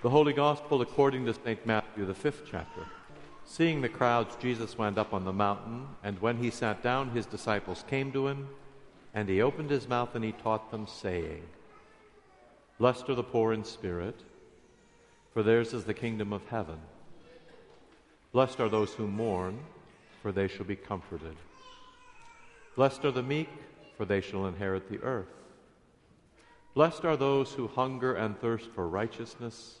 The Holy Gospel according to St. Matthew, the fifth chapter. Seeing the crowds, Jesus went up on the mountain, and when he sat down, his disciples came to him, and he opened his mouth and he taught them, saying, Blessed are the poor in spirit, for theirs is the kingdom of heaven. Blessed are those who mourn, for they shall be comforted. Blessed are the meek, for they shall inherit the earth. Blessed are those who hunger and thirst for righteousness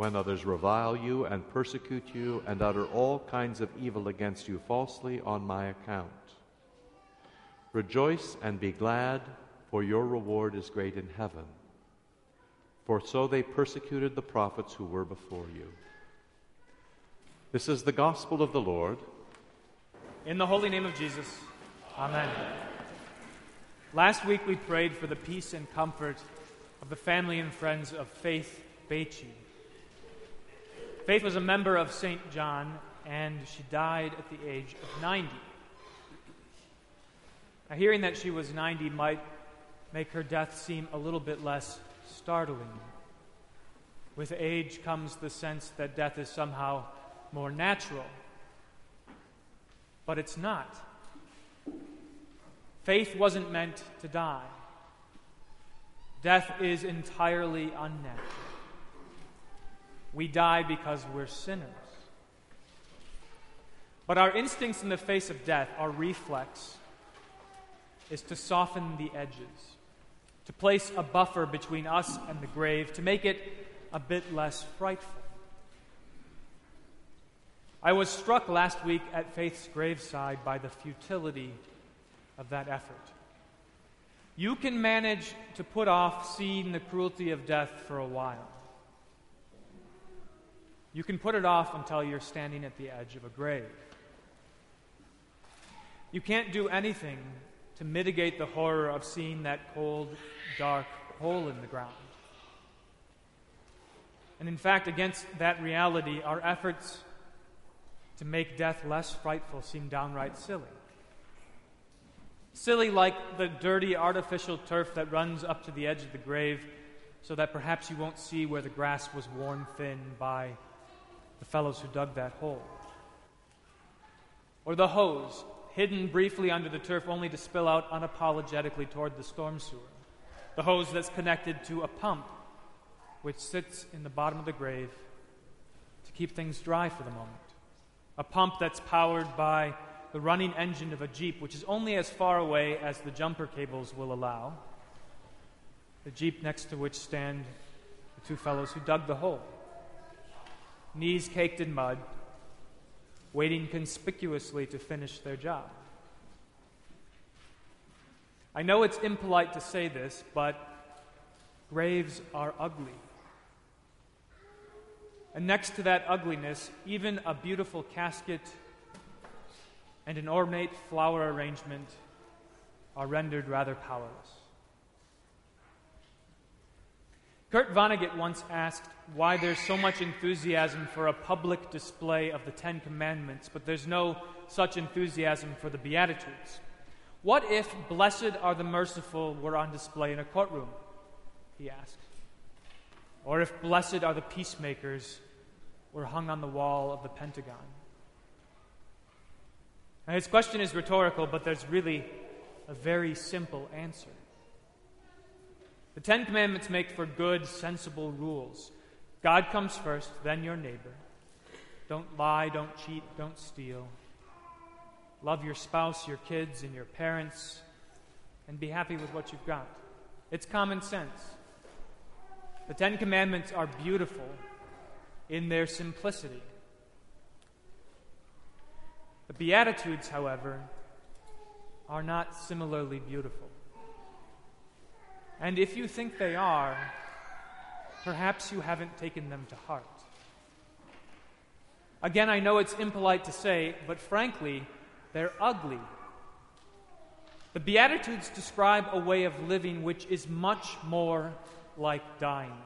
when others revile you and persecute you and utter all kinds of evil against you falsely on my account. Rejoice and be glad, for your reward is great in heaven. For so they persecuted the prophets who were before you. This is the gospel of the Lord. In the holy name of Jesus, Amen. Last week we prayed for the peace and comfort of the family and friends of Faith Beachy. Faith was a member of St. John, and she died at the age of 90. Now, hearing that she was 90 might make her death seem a little bit less startling. With age comes the sense that death is somehow more natural. But it's not. Faith wasn't meant to die. Death is entirely unnatural. We die because we're sinners. But our instincts in the face of death, our reflex, is to soften the edges, to place a buffer between us and the grave, to make it a bit less frightful. I was struck last week at Faith's graveside by the futility of that effort. You can manage to put off seeing the cruelty of death for a while. You can put it off until you're standing at the edge of a grave. You can't do anything to mitigate the horror of seeing that cold, dark hole in the ground. And in fact, against that reality, our efforts to make death less frightful seem downright silly. Silly like the dirty artificial turf that runs up to the edge of the grave so that perhaps you won't see where the grass was worn thin by the fellows who dug that hole. Or the hose, hidden briefly under the turf only to spill out unapologetically toward the storm sewer. The hose that's connected to a pump which sits in the bottom of the grave to keep things dry for the moment. A pump that's powered by the running engine of a Jeep, which is only as far away as the jumper cables will allow. The Jeep next to which stand the two fellows who dug the hole knees caked in mud, waiting conspicuously to finish their job. I know it's impolite to say this, but graves are ugly. And next to that ugliness, even a beautiful casket and an ornate flower arrangement are rendered rather powerless. Kurt Vonnegut once asked why there's so much enthusiasm for a public display of the Ten Commandments, but there's no such enthusiasm for the Beatitudes. What if blessed are the merciful were on display in a courtroom? He asked. Or if blessed are the peacemakers were hung on the wall of the Pentagon? Now, his question is rhetorical, but there's really a very simple answer. The Ten Commandments make for good, sensible rules. God comes first, then your neighbor. Don't lie, don't cheat, don't steal. Love your spouse, your kids, and your parents, and be happy with what you've got. It's common sense. The Ten Commandments are beautiful in their simplicity. The Beatitudes, however, are not similarly beautiful. And if you think they are, perhaps you haven't taken them to heart. Again, I know it's impolite to say, but frankly, they're ugly. The Beatitudes describe a way of living which is much more like dying.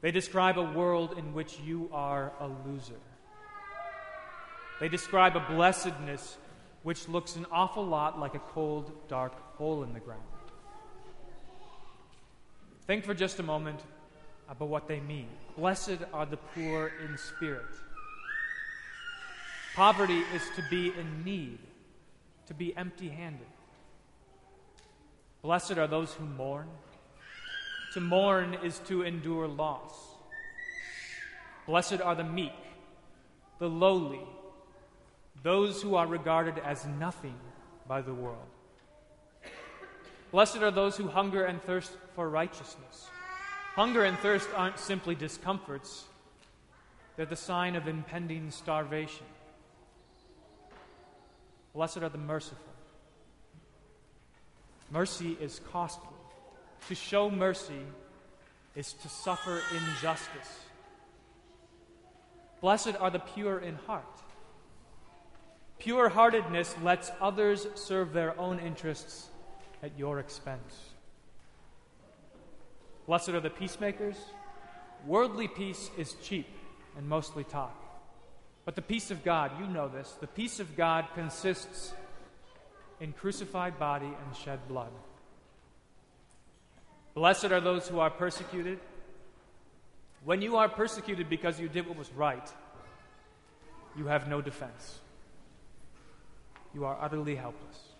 They describe a world in which you are a loser. They describe a blessedness which looks an awful lot like a cold, dark hole in the ground. Think for just a moment about what they mean. Blessed are the poor in spirit. Poverty is to be in need, to be empty handed. Blessed are those who mourn. To mourn is to endure loss. Blessed are the meek, the lowly, those who are regarded as nothing by the world. Blessed are those who hunger and thirst for righteousness. Hunger and thirst aren't simply discomforts, they're the sign of impending starvation. Blessed are the merciful. Mercy is costly. To show mercy is to suffer injustice. Blessed are the pure in heart. Pure heartedness lets others serve their own interests at your expense. Blessed are the peacemakers. Worldly peace is cheap and mostly talk. But the peace of God, you know this, the peace of God consists in crucified body and shed blood. Blessed are those who are persecuted. When you are persecuted because you did what was right, you have no defense. You are utterly helpless.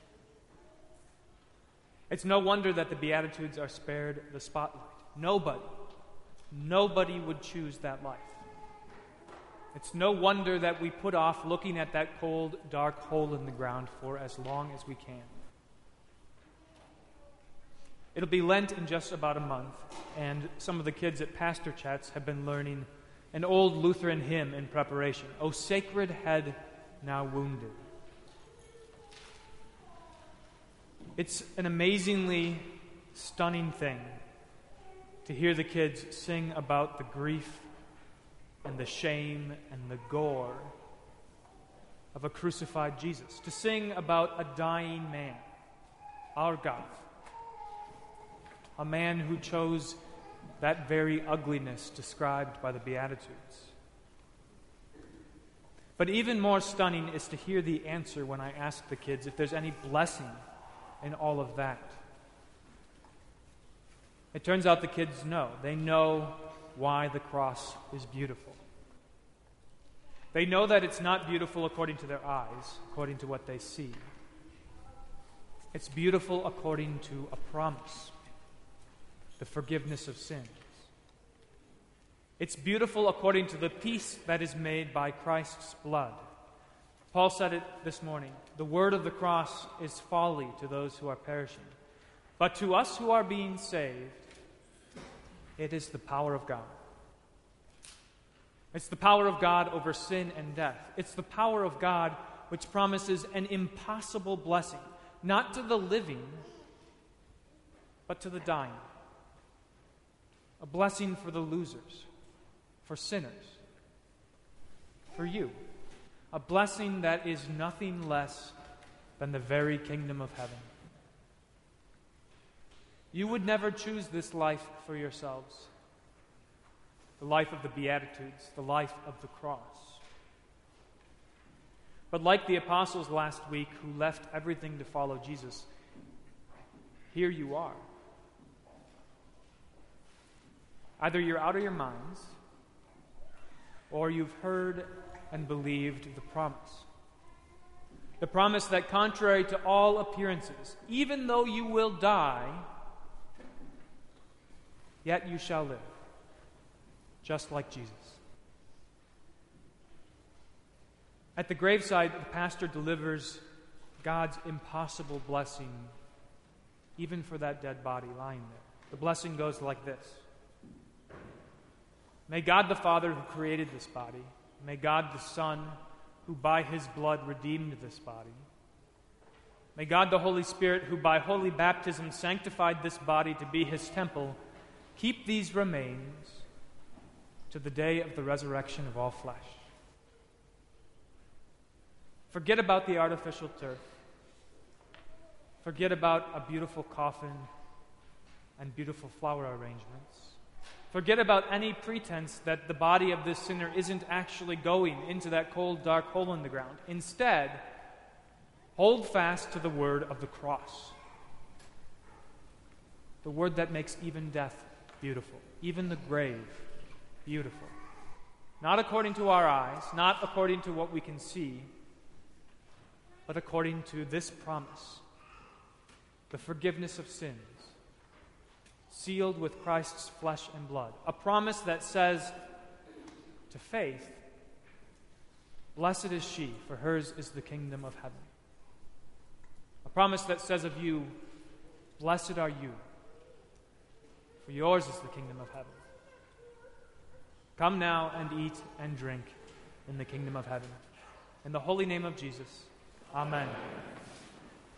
It's no wonder that the Beatitudes are spared the spotlight. Nobody, nobody would choose that life. It's no wonder that we put off looking at that cold, dark hole in the ground for as long as we can. It'll be Lent in just about a month, and some of the kids at Pastor Chats have been learning an old Lutheran hymn in preparation O sacred head now wounded. It's an amazingly stunning thing to hear the kids sing about the grief and the shame and the gore of a crucified Jesus, to sing about a dying man, our God, a man who chose that very ugliness described by the Beatitudes. But even more stunning is to hear the answer when I ask the kids if there's any blessing in all of that. It turns out the kids know. They know why the cross is beautiful. They know that it's not beautiful according to their eyes, according to what they see. It's beautiful according to a promise the forgiveness of sins. It's beautiful according to the peace that is made by Christ's blood. Paul said it this morning the word of the cross is folly to those who are perishing. But to us who are being saved, it is the power of God. It's the power of God over sin and death. It's the power of God which promises an impossible blessing, not to the living, but to the dying. A blessing for the losers, for sinners, for you. A blessing that is nothing less than the very kingdom of heaven. You would never choose this life for yourselves the life of the Beatitudes, the life of the cross. But like the apostles last week who left everything to follow Jesus, here you are. Either you're out of your minds, or you've heard and believed the promise. The promise that, contrary to all appearances, even though you will die, yet you shall live just like Jesus. At the graveside, the pastor delivers God's impossible blessing, even for that dead body lying there. The blessing goes like this May God the Father, who created this body, May God the Son, who by his blood redeemed this body, may God the Holy Spirit, who by holy baptism sanctified this body to be his temple, keep these remains to the day of the resurrection of all flesh. Forget about the artificial turf. Forget about a beautiful coffin and beautiful flower arrangements. Forget about any pretense that the body of this sinner isn't actually going into that cold, dark hole in the ground. Instead, hold fast to the word of the cross. The word that makes even death beautiful, even the grave beautiful. Not according to our eyes, not according to what we can see, but according to this promise the forgiveness of sins, sealed with Christ's flesh and blood. A promise that says to faith, Blessed is she, for hers is the kingdom of heaven. A promise that says of you, Blessed are you, for yours is the kingdom of heaven. Come now and eat and drink in the kingdom of heaven. In the holy name of Jesus, Amen.